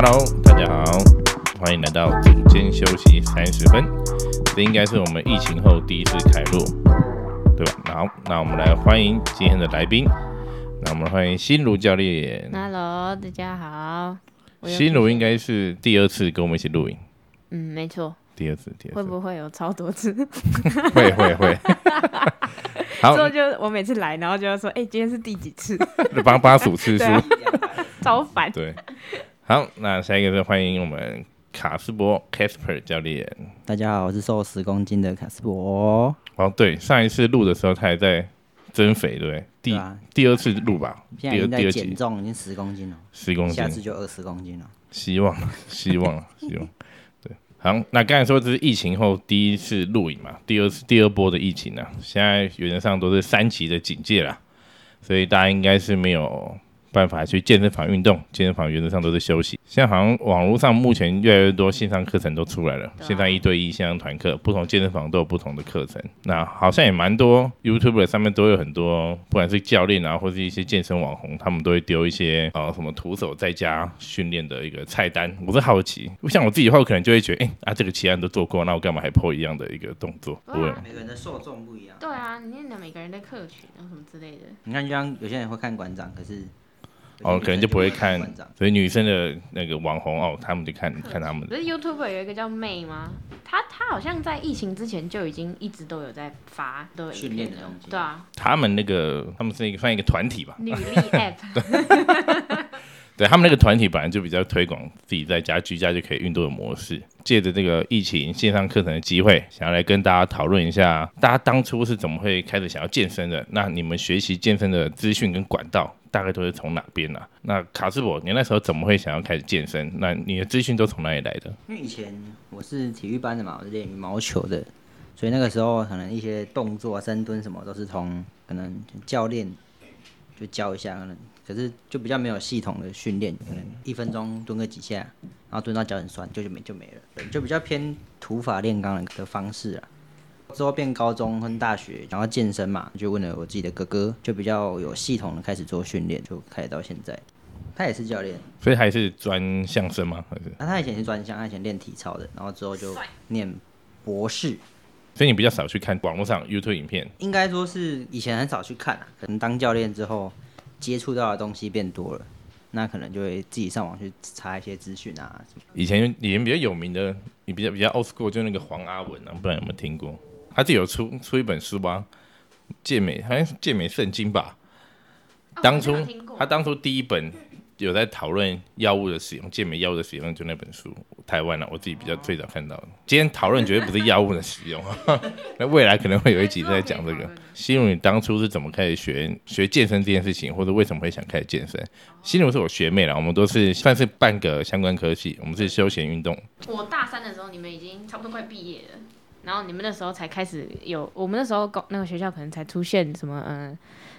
Hello，大家好，欢迎来到组间休息三十分。这应该是我们疫情后第一次开录，对吧？好，那我们来欢迎今天的来宾。那我们欢迎新如教练。Hello，大家好。我又新卢应该是第二次跟我们一起录影，嗯，没错。第二次，第二次会，不会有超多次？会会会。好之，后就我每次来，然后就要说，哎、今天是第几次？帮帮他数次数超烦。对，好，那下一个是欢迎我们卡斯伯 Casper 教练。大家好，我是瘦十公斤的卡斯伯。哦，对，上一次录的时候他还在增肥，对不对？第、对啊第二次录吧，第二第二减重，已经十公斤了，十公斤下，次就二十公斤了。希望 希望 希望。对，好，那刚才说这是疫情后第一次录影嘛，第二次第二波的疫情啊，现在原则上都是三级的警戒啦，所以大家应该是没有办法去健身房运动，健身房原则上都是休息。现在好像网络上目前越来越多线上课程都出来了，线上一对一、线上团课，不同健身房都有不同的课程。那好像也蛮多 YouTube 上面都有很多，不管是教练啊，或是一些健身网红，他们都会丢一些呃什么徒手在家训练的一个菜单。我是好奇，像我自己的话，我可能就会觉得，哎、啊这个其他人都做过，那我干嘛还破一样的一个动作？不会。每个人的受众不一样。对啊，你念的每个人的客群啊什么之类的。你看，就像有些人会看馆长，可是哦，可能就不会看。，所以女生的那个网红哦，他们就看看他们的。不是 YouTube 有一个叫妹吗？她她好像在疫情之前就已经一直都有在发都有影训练片的东西对啊，他们那个，他们是一个算一个团体吧？履历 App。对他们那个团体本来就比较推广自己在家居家就可以运动的模式，借着这个疫情线上课程的机会，想要来跟大家讨论一下，大家当初是怎么会开始想要健身的？那你们学习健身的资讯跟管道大概都是从哪边呢、那卡斯伯，你那时候怎么会想要开始健身？那你的资讯都从哪里来的？因为以前我是体育班的嘛，我是练羽毛球的，所以那个时候可能一些动作啊、深蹲什么都是从可能教练就教一下，可能可是就比较没有系统的训练，可能一分钟蹲个几下，然后蹲到脚很酸，就就没就没了，就比较偏土法炼钢的方式啊。之后变高中跟大学，然后健身嘛，就问了我自己的哥哥，就比较有系统的开始做训练，就开始到现在。他也是教练，所以还是专相声吗？还是？那、他以前是专项，他以前练体操的，然后之后就念博士。所以你比较少去看网络上 YouTube 影片，应该说是以前很少去看啊，可能当教练之后接触到的东西变多了，那可能就会自己上网去查一些资讯啊什么。以前以前比较有名的，你比较比较 old school，就那个黄阿文啊，不知道有没有听过？他自己有出出一本书吧，《健美》好像是《健美圣经》吧。当初他当初第一本有在讨论药物的使用，健美药物的使用，就那本书，台湾啊，我自己比较最早看到的。今天讨论绝对不是药物的使用，那未来可能会有一集在讲这个。西鲁，你当初是怎么开始学学健身这件事情，或者为什么会想开始健身？西鲁是我学妹了，我们都是算是半个相关科系，我们是休闲运动。我大三的时候，你们已经差不多快毕业了，然后你们那时候才开始有，我们那时候高那个学校可能才出现什么嗯、呃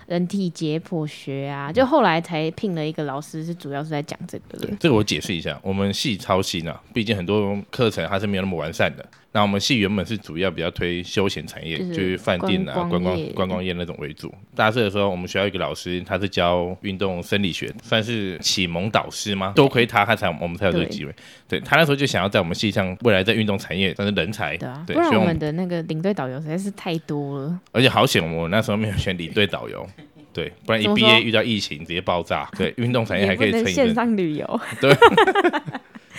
人体解剖学啊，就后来才聘了一个老师，是主要是在讲这个的对，。这个我解释一下，我们系超新啊，毕竟很多课程它是没有那么完善的。那我们系原本是主要比较推休闲产业，就是就是饭店啊、观光观光业那种为主。大四的时候，我们学校一个老师，他是教运动生理学，算是启蒙导师吗？多亏他，他才我们才有这个对机会。对他那时候就想要在我们系上未来在运动产业算是人才，对不然我们的那个领队导游实在是太多了。而且好险，我那时候没有选领队导游。对，不然一毕业遇到疫情直接爆炸。对，运动产业还可以撑一阵线。上旅游，对，超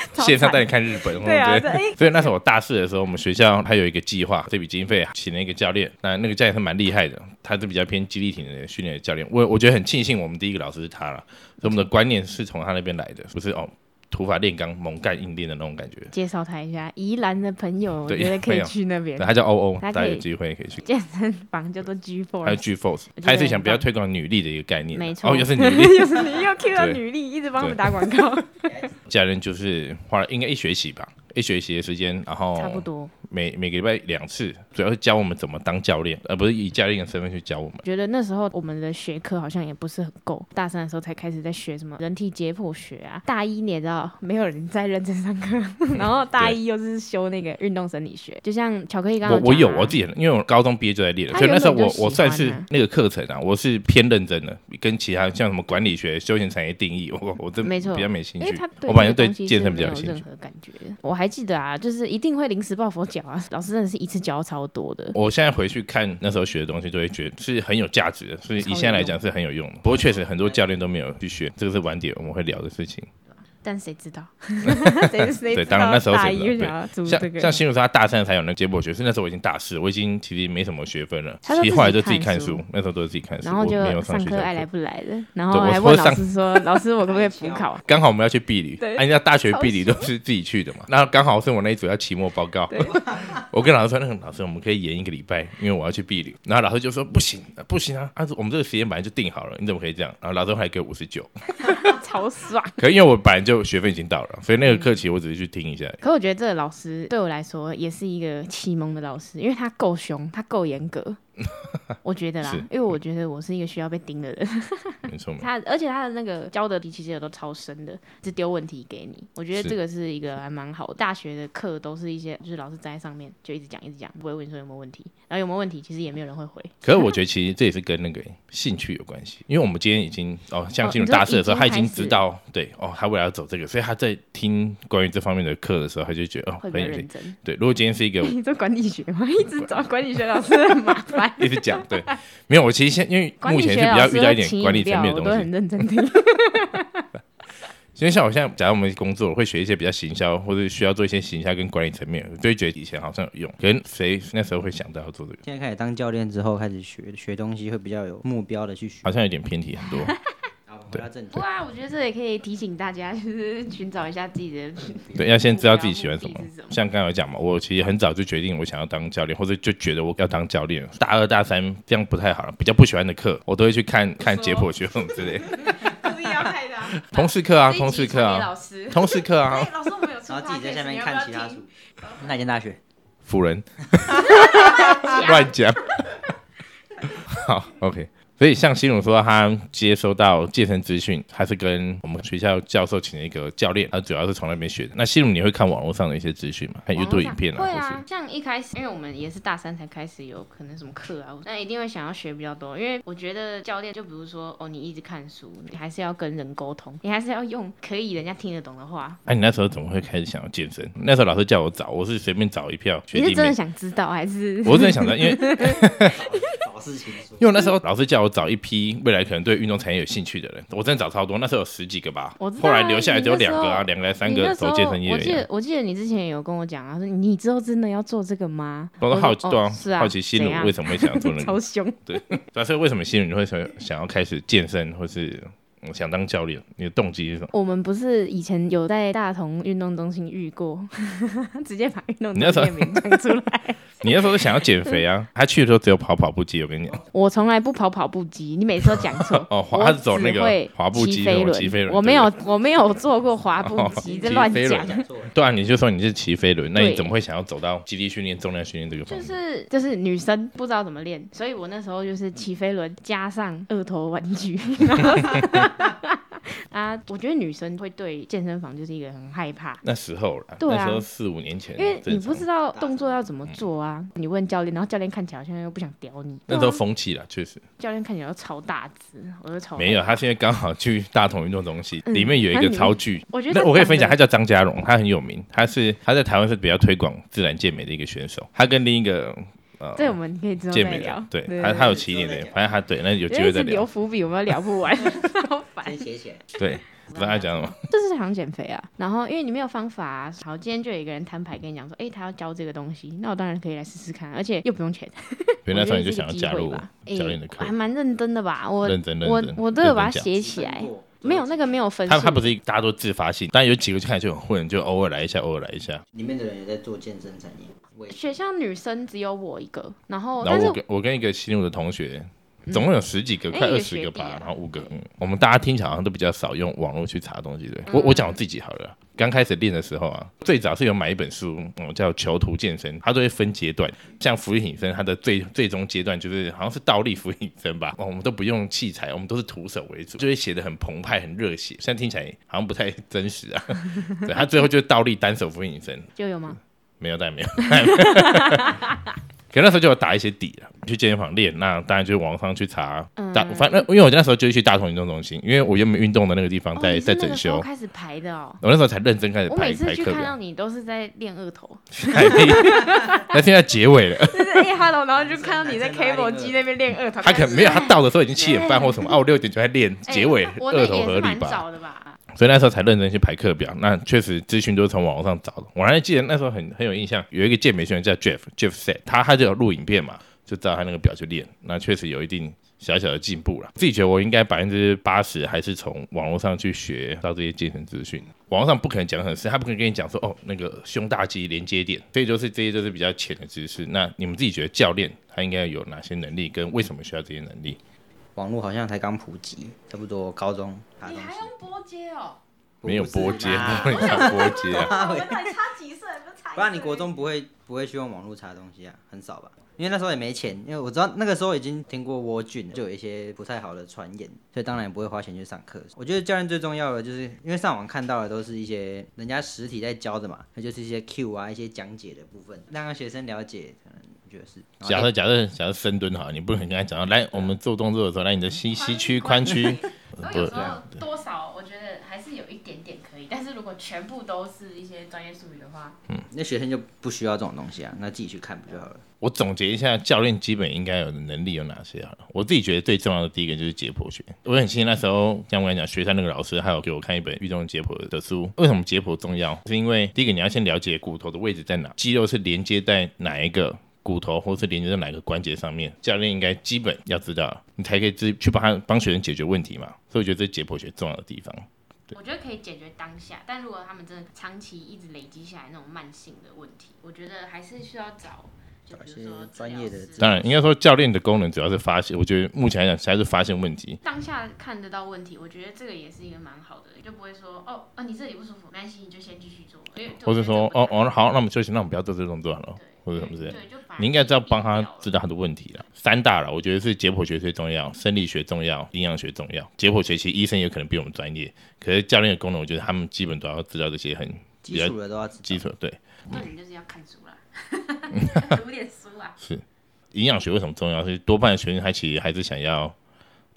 线上带你看日本，对啊，对。这哎，所以那时候我大四的时候，我们学校还有一个计划，这笔经费请了一个教练，那那个教练是蛮厉害的，他是比较偏激励型的训练的教练。我我觉得很庆幸，我们第一个老师是他了，所以我们的观念是从他那边来的，不是哦土法炼钢、猛干硬练的那种感觉。介绍他一下，宜兰的朋友，我觉得可以去那边对，他叫欧欧，大家有机会可以去。健身房，叫做 G 还有。G Force，他也是想比较推广女力的一个概念。没错哦，又是女力，又是你又 Q 到女力，一直帮我们打广告，家人就是花了应该一学期吧，一学期的时间，然后差不多。每每个礼拜两次，主要是教我们怎么当教练，而不是以教练的身份去教我们。觉得那时候我们的学科好像也不是很够，大三的时候才开始在学什么人体解剖学啊。大一你也知道，没有人在认真上课，然后大一又是修那个运动生理学，就像巧克力刚刚我我有我自己，因为我高中毕业就在练了，所以那时候我我算是那个课程啊，我是偏认真的，跟其他像什么管理学、休闲产业定义，我我真没错比较没兴趣因为他。我反正对健身比较有兴趣。何感觉。我还记得啊，就是一定会临时抱佛脚啊，老师真的是一次教超多的。我现在回去看那时候学的东西，都会觉得是很有价值的，所以以现在来讲是很有用的。不过确实很多教练都没有去学，这个是晚点我们会聊的事情。但谁知道？谁谁对当然那时候大谁知道对一想要组像这个？像新竹说他大三才有那解剖学，是那时候我已经大四，我已经其实没什么学分了，其实后来就自己看书，那时候都是自己看书，然后就我没有上上课爱来。不来的，然对后还问老师说：“ 老师，我可不可以补考？刚好我们要去避旅，对。啊人家大学超避旅都是自己去的嘛，那刚好是我那一组要期末报告，我跟老师说，那个老师我们可以延一个礼拜，因为我要去避旅，然后老师就说不行呃不行啊，按照我们这个时间本来就定好了，你怎么可以这样？然后老师还给我五十九，？”超爽！可因为我本来就学分已经到了，所以那个课期我只是去听一下。可我觉得这个老师对我来说也是一个启蒙的老师，因为他够凶，他够严格。我觉得啦，因为我觉得我是一个需要被盯的人。没错，他而且他的那个教的题其实也都超深的，是丢问题给你。我觉得是这个是一个还蛮好的。大学的课都是一些就是老师站在上面就一直讲一直讲，不会问你说有没有问题，然后有没有问题其实也没有人会回。可是我 觉得其实这也是跟那个兴趣有关系，因为我们今天已经哦，像进入大四的时候，已他已经知道对哦，他未来要走这个，所以他在听关于这方面的课的时候，他就觉得哦，会很。认真。对，如果今天是一个 你做管理学吗？一直找管理学老师很麻烦。一直讲，对，没有，我其实现因为目前是比较遇到一点管理层面的东西，很认真听。因为像我现在，假如我们工作会学一些比较行销，或者需要做一些行销跟管理层面，我就会觉得以前好像有用，可能谁那时候会想到要做这个，现在开始当教练之后，开始学学东西会比较有目标的去学。好像有点偏题很多。好，回到正题对。啊，我觉得这也可以提醒大家，就是寻找一下自己的。对，要先知道自己喜欢什么像刚才有讲嘛，我其实很早就决定我想要当教练，或者就觉得我要当教练。大二大三这样不太好了，比较不喜欢的课，我都会去看看解剖学之类的。故意要害的。通识课啊，通识课啊，老师，通识课啊，老师我们有出然后自己在下面看其他书。哪间大学？辅仁乱讲。好，OK。所以像新荣说，他接收到健身资讯，他是跟我们学校教授请了一个教练，他主要是从那边学的。那新荣你会看网络上的一些资讯吗？看 YouTube 影片啊，或会啊，像一开始，因为我们也是大三才开始有可能什么课啊，那一定会想要学比较多。因为我觉得教练，就比如说哦，你一直看书，你还是要跟人沟通，你还是要用可以人家听得懂的话。哎、你那时候怎么会开始想要健身？那时候老师叫我找，我是随便找一票你是真的。想知道还是？我是真的想知道，因为 找事情说。因为那时候老师叫我找一批未来可能对运动产业有兴趣的人，我真的找超多，那时候有十几个吧后来留下来只有两个啊，两个来三个走健身业我记得。我记得你之前有跟我讲啊，说你之后真的要做这个吗？我都好奇，对啊哦是啊，好奇新怎样鲁为什么会想要做那个 超？凶。对，所以为什么心里你会想想要开始健身，或是嗯想当教练？你的动机是什么？我们不是以前有在大同运动中心遇过，直接把运动的名讲出来。你那时候是想要减肥啊？他去的时候只有跑跑步机，我跟你讲，我从来不跑跑步机，你每次都讲错。哦滑他是走那个滑步机骑飞那种骑飞轮我没有，我没有做过滑步机，哦这乱讲。对啊，你就说你是骑飞轮，那你怎么会想要走到肌力训练、重量训练这个方就？是就是女生不知道怎么练，所以我那时候就是骑飞轮加上二头玩具，然后 啊，我觉得女生会对健身房就是一个很害怕，那时候了，对啊那时候四五年前，因为你不知道，道动作要怎么做啊。你问教练，然后教练看起来好像又不想屌你，那时候风气了，确实教练看起来都超大只，我就超没有。他现在刚好去大同运动中心，嗯里面有一个超巨。我觉得那我可以分享，他他叫张家荣，他很有名，他是他在台湾是比较推广自然健美的一个选手。他跟另一个呃这我们可以之后再聊的，。对他他有起点的，反正他对，那有机会再聊留。伏笔，我们聊不完，好烦。先写起来。对，不知道他讲什么。就是想减肥啊，然后因为你没有方法、啊，好，今天就有一个人摊牌跟你讲说，哎、他要教这个东西，那我当然可以来试试看，而且又不用钱。所以那时候你就想要加入教练的课我还，蛮认真的吧？我认真认我真我都有把它写起来，没有那个没有分数。他他不是大家都自发性，但有几个就看起来就很混，就偶尔来一下，偶尔来一下。里面的人也在做健身产业，学校女生只有我一个，然后然后是我跟我跟一个新入的同学，总共有十几个，哎快二十个吧啊，然后五个。嗯，我们大家听起来好像都比较少用网络去查东西，对。我我讲我自己好了，刚开始练的时候啊，最早是有买一本书，嗯，叫《囚徒健身》，它都会分阶段，像俯卧撑，它的最最终阶段就是好像是倒立俯卧撑吧，哦，我们都不用器材，我们都是徒手为主，就会写的很澎湃、很热血，现在听起来好像不太 真实啊。对，他最后就是倒立单手俯卧撑，就有吗？没有，当然没有。可那时候就有打一些底了，去健身房练，那当然就是网上去查嗯大，反正因为我那时候就是去大同运动中心，因为我原本运动的那个地方在、哦在整修，开始排的哦。我那时候才认真开始我排每次去看到你都是在练二头，那现在结尾了，就是哎 hello，然后就看到你在 cable 机那边练二头。他可能没有，他到的时候已经七点半或什么，哦，我六点就在练，哎结尾二头合理吧？所以那时候才认真去排课表。那确实资讯都是从网络上找的。我还记得那时候很很有印象，有一个健美学员叫 Jeff，Jeff said 他他就有录影片嘛，就照他那个表去练。那确实有一定小小的进步了。自己觉得我应该百分之八十还是从网络上去学到这些健身资讯。网络上不可能讲很深，他不可能跟你讲说哦那个胸大肌连接点，所以就是这些就是比较浅的知识。那你们自己觉得教练他应该有哪些能力，跟为什么需要这些能力？网络好像才刚普及，差不多高中你还用。拨接哦？没有波接，啊不能讲波接啊。我们差几岁？不才不然你国中不会不会去用网络查东西啊？很少吧？因为那时候也没钱，因为我知道那个时候已经听过蜗菌，就有一些不太好的传言，所以当然也不会花钱去上课。我觉得教练最重要的就是因为上网看到的都是一些人家实体在教的嘛，那就是一些 Q 啊一些讲解的部分，让学生了解，可能我觉得是。假设假设假设深蹲好，你不能跟他讲到来，我们做动作的时候，来你的膝膝区、髋区，多少我觉得还是有一点点可以，但是如果全部都是一些专业术语的话，嗯那学生就不需要这种东西啊，那自己去看不就好了？我总结一下，教练基本应该有的能力有哪些好了。我自己觉得最重要的第一个就是解剖学。我很庆幸那时候，像我跟你讲，学校那个老师还有给我看一本运动解剖的书。为什么解剖重要？是因为第一个你要先了解骨头的位置在哪，肌肉是连接在哪一个骨头，或是连接在哪个关节上面。教练应该基本要知道，你才可以自去帮他帮学生解决问题嘛。所以我觉得这是解剖学重要的地方。我觉得可以解决当下，但如果他们真的长期一直累积下来那种慢性的问题，我觉得还是需要找，就比如说专业的当然，应该说教练的功能主要是发现，我觉得目前来讲还是发现问题。当下看得到问题，我觉得这个也是一个蛮好的，就不会说哦哦你这里不舒服，没关系，你就先继续做，因为或者说哦哦哦好，那我们休息，那我们不要做这个动作了，或者什么之类的。对，就你应该知道帮他知道他的问题了。三大了，我觉得是解剖学最重要，生理学重要，营养学重要。解剖学其实医生也可能比我们专业，可是教练的功能，我觉得他们基本都要知道这些很基础的都要知道基础的。对，那你就是要看书啦，读点书啊。营养学为什么重要？是多半的学生他其实还是想要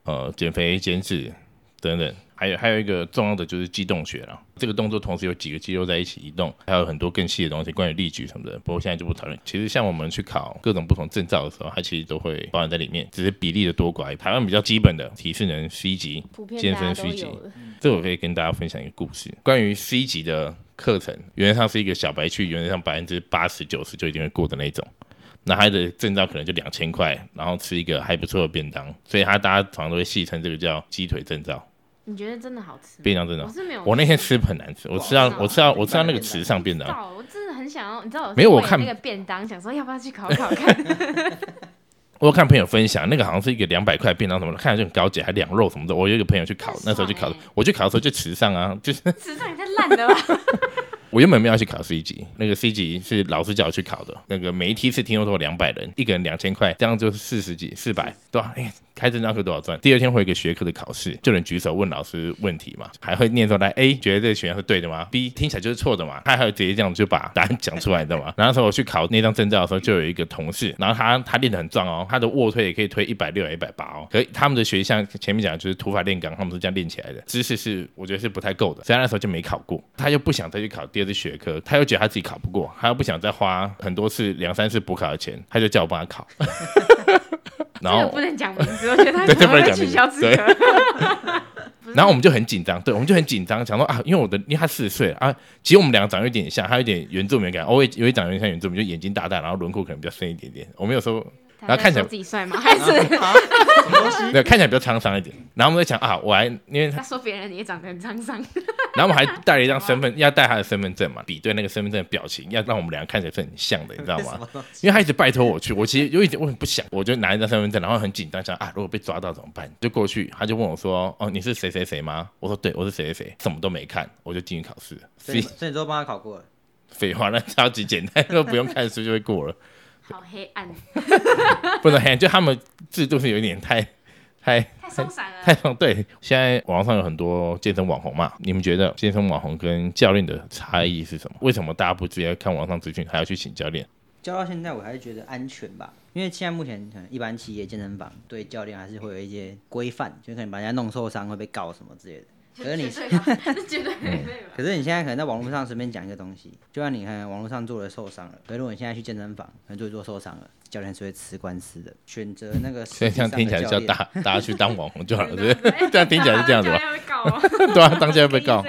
呃减肥、减脂等等。还有还有一个重要的就是肌动学了，这个动作同时有几个肌肉在一起移动，还有很多更细的东西，关于力矩什么的。不过现在就不讨论。其实像我们去考各种不同证照的时候，它其实都会包含在里面，只是比例的多寡。台湾比较基本的体适能 C 级，健身虚极都有的，这我可以跟大家分享一个故事，关于 C 级的课程，原则上是一个小白去，原则上百分之八十九十就一定会过的那种。那他的证照可能就两千块，然后吃一个还不错的便当，所以他大家常常都会戏称这个叫鸡腿证照、你觉得真的好吃？便当真的我。是没有，我那天吃很难吃，我吃到我吃到我吃到那个池上便当，我真的很想要，你知道我没有我看那个便当，想说要不要去考考看。我有看朋友分享，那个好像是一个两百块便当什么的，看起来就很高级，还两肉什么的。我有一个朋友去考很，那时候去考我去考的时候就池上啊，就是 池上也太烂了吧？我原本没有去考 C 级，那个 C 级是老师叫我去考的，那个每一梯次听说都有两百人，一个人两千块，这样就是四十几四百，对吧、哎、开证照课多少赚？第二天会有一个学科的考试，就能举手问老师问题嘛，还会念出来 A 觉得这个选项是对的吗？B 听起来就是错的嘛，他还会直接这样就把答案讲出来，的嘛？然后那时候我去考那张证照的时候，就有一个同事，然后他他练得很壮哦，他的卧推也可以推一百六、一百八哦，可是他们的学校前面讲就是土法炼钢，他们是这样练起来的，知识是我觉得是不太够的，所以那时候就没考过，他又不想再去考第二次学科，他又觉得他自己考不过，他又不想再花很多次两三次补考的钱，他就叫我帮他考，然后不能讲名字，我觉得他 对不能讲名字取消资对格。然后我们就很紧张，对，我们就很紧张，想说啊，因为我的，因为他四十岁了啊，其实我们两个长得有点像，他有点原住民感，我也有一长得有点像原住民，就眼睛大大，然后轮廓可能比较深一点点。我们有时候然后看起来自己帅吗？还是没有看起来比较沧桑一点。然后我们在想啊，我还因为他他说别人也长得很沧桑？然后我们还带了一张身份，要带他的身份证嘛，比对那个身份证的表情，要让我们两个看起来是很像的，你知道吗？因为他一直拜托我去，我其实有一点我很不想，我就拿一张身份证，然后很紧张，想啊，如果被抓到怎么办？就过去，他就问我说：“哦，你是谁谁谁吗？”我说：“对，我是谁谁谁。”什么都没看，我就进去考试。所以所以你都帮他考过了。废话，那超级简单，都不用看书就会过了。好黑暗，不能黑，就他们制度是有一点太太太松散了。太松。对，现在网上有很多健身网红嘛，你们觉得健身网红跟教练的差异是什么？为什么大家不直接看网上资讯，还要去请教练？教到现在，我还是觉得安全吧，因为现在目前可能一般企业健身房对教练还是会有一些规范，就可能把人家弄受伤会被告什么之类的。可是你绝对吧 是绝对没有。可是你现在可能在网络上随便讲一个东西，就像你看网络上做了受伤了，可是如果你现在去健身房，可能做一做受伤了，教练是会吃官司的。选择那个所以这样听起来就叫大大家去当网红就好了，对不对？这样听起来是这样子吧？教练会告我，对啊，当教练被告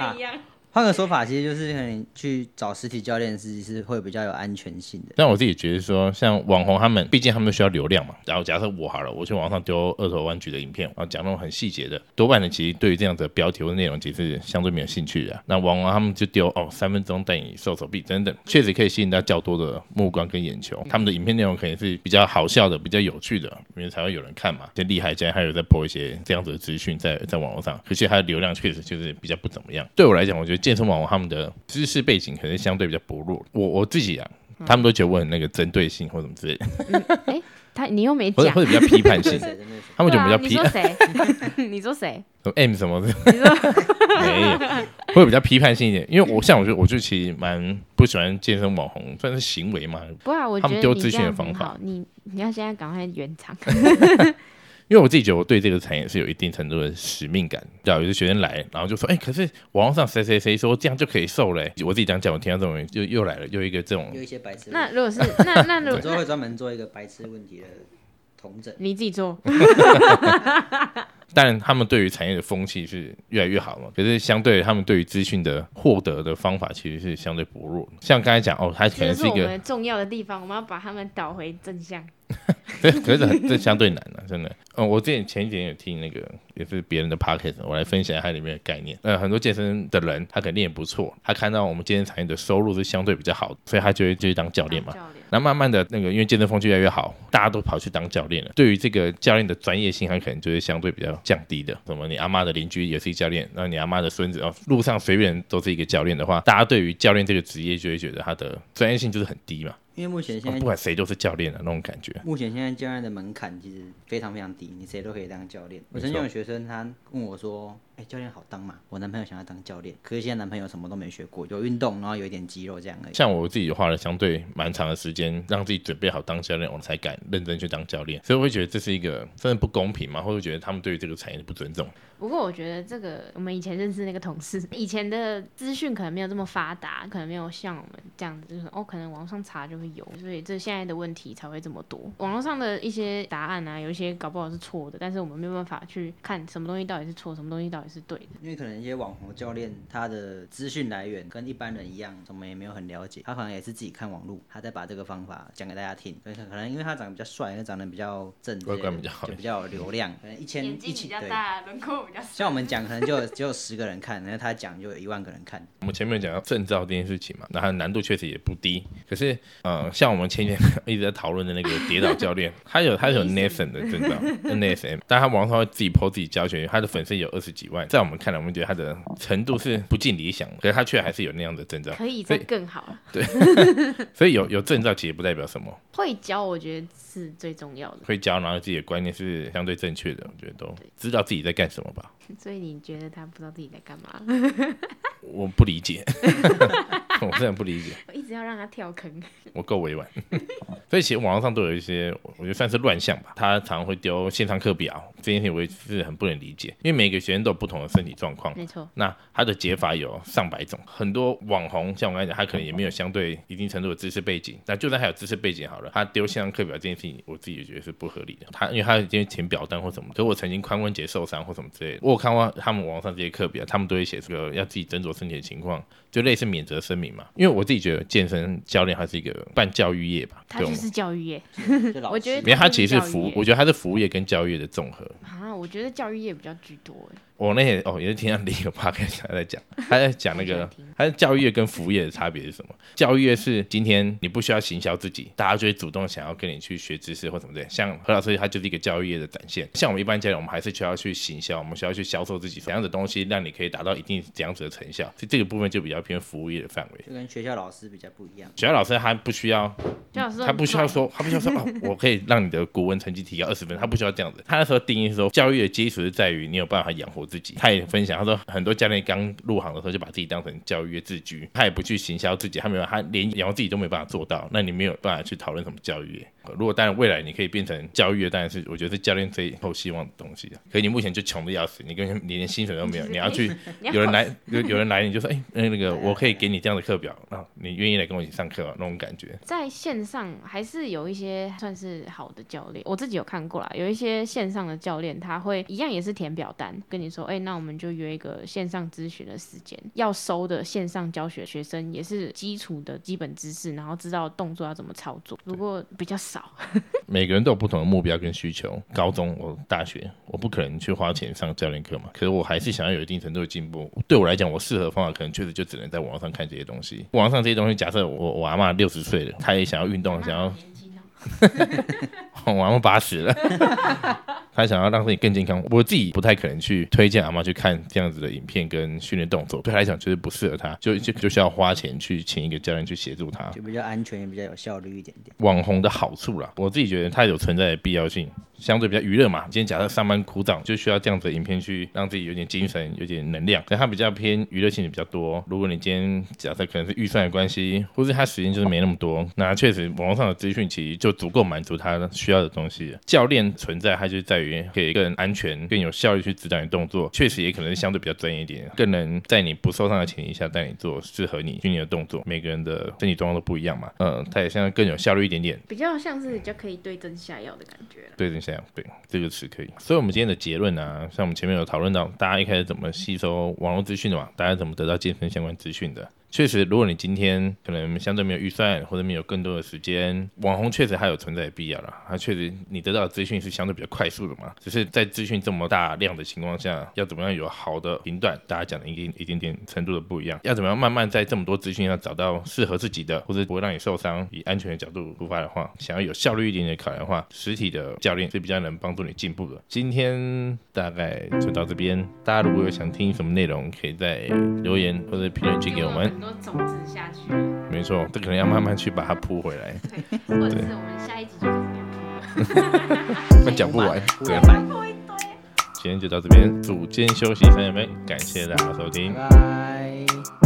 换个说法，其实就是可能去找实体教练是是会比较有安全性的。但我自己觉得说，像网红他们，毕竟他们需要流量嘛。然后假设我好了，我去网上丢二头弯举的影片，然后讲那种很细节的，多半的其实对于这样子的标题或者内容，其实相对没有兴趣的。那网红他们就丢哦，三分钟带你瘦手臂等等，确实可以吸引到较多的目光跟眼球。他们的影片内容肯定是比较好笑的、比较有趣的，因为才会有人看嘛。就厉害竟然还有在播一些这样子的资讯在在网络上，可是它的流量确实就是比较不怎么样。对我来讲，我觉得健身网红他们的知识背景可能相对比较薄弱。我我自己啊。他们都觉得我很那个针对性或什么之类的，哎，他你又没讲或者比较批判性 他们觉得对啊比较批你说 谁？你说谁？M 什么的，你说 没有，会比较批判性一点。因为我像我觉得我就其实蛮不喜欢健身网红，算是行为嘛。不啊？我他们丢资觉得你这讯的方法样很好，你你要现在赶快圆场。因为我自己觉得我对这个产业是有一定程度的使命感。对啊，有些学生来，然后就说：“哎、可是网络上谁谁谁说这样就可以瘦嘞、我自己这样讲，我听到这种人就又来了，又一个这种有一些白痴。那如果是 那那如果我之后会专门做一个白痴问题的统整。你自己做，当然，他们对于产业的风气是越来越好嘛。可是相对他们对于资讯的获得的方法，其实是相对薄弱。像刚才讲哦，它可这能是一个，是我们重要的地方，我们要把他们导回正向。可是可是很这相对难了、真的。嗯，我之前前几天有听那个也是别人的 podcast，我来分享它里面的概念。呃，很多健身的人，他肯定也不错，他看到我们健身产业的收入是相对比较好的，所以他就会就去当教练嘛。那慢慢的那个，因为健身风气越来越好，大家都跑去当教练了。对于这个教练的专业性，他可能就是相对比较降低的。什么，你阿妈的邻居也是一教练，然后你阿妈的孙子哦，路上随便都是一个教练的话，大家对于教练这个职业就会觉得他的专业性就是很低嘛。因为目前现哦在不管谁都是教练的那种感觉。目前现在教练的门槛其实非常非常低，你谁都可以当教练。我曾经有学生他问我说：“哎、教练好当嘛？我男朋友想要当教练，可是现在男朋友什么都没学过，有运动，然后有一点肌肉这样而已。像我自己花了相对蛮长的时间，让自己准备好当教练，我才敢认真去当教练。所以我会觉得这是一个真的不公平嘛，或者觉得他们对于这个产业的不尊重。不过我觉得这个，我们以前认识那个同事，以前的资讯可能没有这么发达，可能没有像我们这样子，就是哦，可能网上查就会有，所以这现在的问题才会这么多。网络上的一些答案啊，有一些搞不好是错的，但是我们没有办法去看什么东西到底是错，什么东西到底是对的。因为可能一些网红教练他的资讯来源跟一般人一样，我们也没有很了解，他可能也是自己看网络，他在把这个方法讲给大家听。所以可能因为他长得比较帅，又长得比较正外观比较好就比较有 流量，可能一千一起对。大，轮廓比较 像我们讲可能就只有十个人看，然后他讲就有一万个人看。我们前面有讲到证照这件事情嘛，那它难度确实也不低。可是，呃，像我们前天 一直在讨论的那个跌倒教练，他有他有 Nathan 的证照，NSM，但他网上会自己 PO 自己教学，他的粉丝有二十几万，在我们看来，我们觉得他的程度是不尽理想，可是他却还是有那样的证照。可以再所以更好了。所以有有证照其实不代表什么，会教，我觉得是最重要的。会教，然后自己的观念是相对正确的，我觉得都知道自己在干什么吧。所以你觉得他不知道自己在干嘛？我不理解，我真的不理解。我一直要让他跳坑。我够委婉，所以其实网络上都有一些，我觉得算是乱象吧。他常常会丢线上课表，这件事情我也是很不能理解，因为每个学生都有不同的身体状况。没错，那他的解法有上百种，很多网红像我刚才讲，他可能也没有相对一定程度的知识背景。那就算他有知识背景好了，他丢线上课表这件事情，我自己也觉得是不合理的。他因为他今天填表单或什么，可是我曾经髋关节受伤或什么之类的，我我看过他们网上这些课表，他们都会写这个要自己斟酌身体的情况，就类似免责声明嘛。因为我自己觉得健身教练还是一个办教育业吧，他就是教育业我觉得师因为它其实是服我觉得他是服务业跟教育业的综合。啊。我觉得教育业比较居多哎。我那天哦也是听到另一个 podcast 他在讲，他在讲那个他的教育业跟服务业的差别是什么？教育业是今天你不需要行销自己，大家就会主动想要跟你去学知识或什么的。像何老师他就是一个教育业的展现。像我们一般教练，我们还是需要去行销，我们需要去销售自己怎样的东西，让你可以达到一定怎样子的成效。所以这个部分就比较偏服务业的范围。就跟学校老师比较不一样。学校老师他不需要他不需要说，他不需要说哦，我可以让你的国文成绩提高二十分，他不需要这样子。他那时候定义是说，教育的基础是在于你有办法养活自己。他也分享，他说很多教练刚入行的时候就把自己当成教育业自居，他也不去行销自己，他没有，他连养活自己都没办法做到，那你没有办法去讨论什么教育。如果当然未来你可以变成教育业，当然是我觉得是教练最后希望的东西啊。可你目前就穷的要死，你跟你连薪水都没有，你要去有人来 有有人来你就说，哎、那那个我可以给你这样的课表啊，你愿意来跟我一起上课、啊、那种感觉。在线上还是有一些算是好的教练，我自己有看过啦，有一些线上的教练他会一样也是填表单，跟你说，哎、那我们就约一个线上咨询的时间，要收的线上教学学生也是基础的基本知识，然后知道动作要怎么操作，不过比较少。每个人都有不同的目标跟需求。高中、我大学，我不可能去花钱上教练课嘛，可是我还是想要有一定程度的进步。对我来讲，我适合的方法可能确实就只能在网上看这些东西。网上这些东西，假设我我阿妈六十岁了，她也想要运动，想要 我阿妈八十了，她想要让自己更健康。我自己不太可能去推荐阿妈去看这样子的影片跟训练动作，对他来讲就是不适合他，就就就需要花钱去请一个教练去协助他。就比较安全，也比较有效率一点点。网红的好处啦，我自己觉得它有存在的必要性，相对比较娱乐嘛。今天假设上班苦长，就需要这样子的影片去让自己有点精神、有点能量，但它比较偏娱乐性的比较多。如果你今天假设可能是预算的关系，或是他时间就是没那么多，那确实网络上的资讯其实就足够满足他需要的东西了。教练存在，它就在于可以更安全、更有效率去指导你动作，确实也可能是相对比较专业一点，更能在你不受伤的前提下带你做适合你训练的动作。每个人的身体状况都不一样嘛，嗯，它也相对更有效率一点点。比较像是比较可以对症下药的感觉。对症下药，对这个词可以。所以，我们今天的结论呢、像我们前面有讨论到，大家一开始怎么吸收网络资讯的嘛，大家怎么得到健身相关资讯的。确实，如果你今天可能相对没有预算，或者没有更多的时间，网红确实还有存在的必要啦。它确实你得到的资讯是相对比较快速的嘛，只是在资讯这么大量的情况下，要怎么样有好的频段，大家讲的一定一点点程度的不一样，要怎么样慢慢在这么多资讯上找到适合自己的，或者不会让你受伤，以安全的角度出发的话，想要有效率一点点考量的话，实体的教练是比较能帮助你进步的。今天大概就到这边，大家如果有想听什么内容，可以在留言或者评论区给我们。种子下去，没错，这可能要慢慢去把它铺回来，对，或者是我们下一集就开始给它铺 讲不完。对，拜 今天就到这边，组间休息三分钟，感谢大家收听。拜。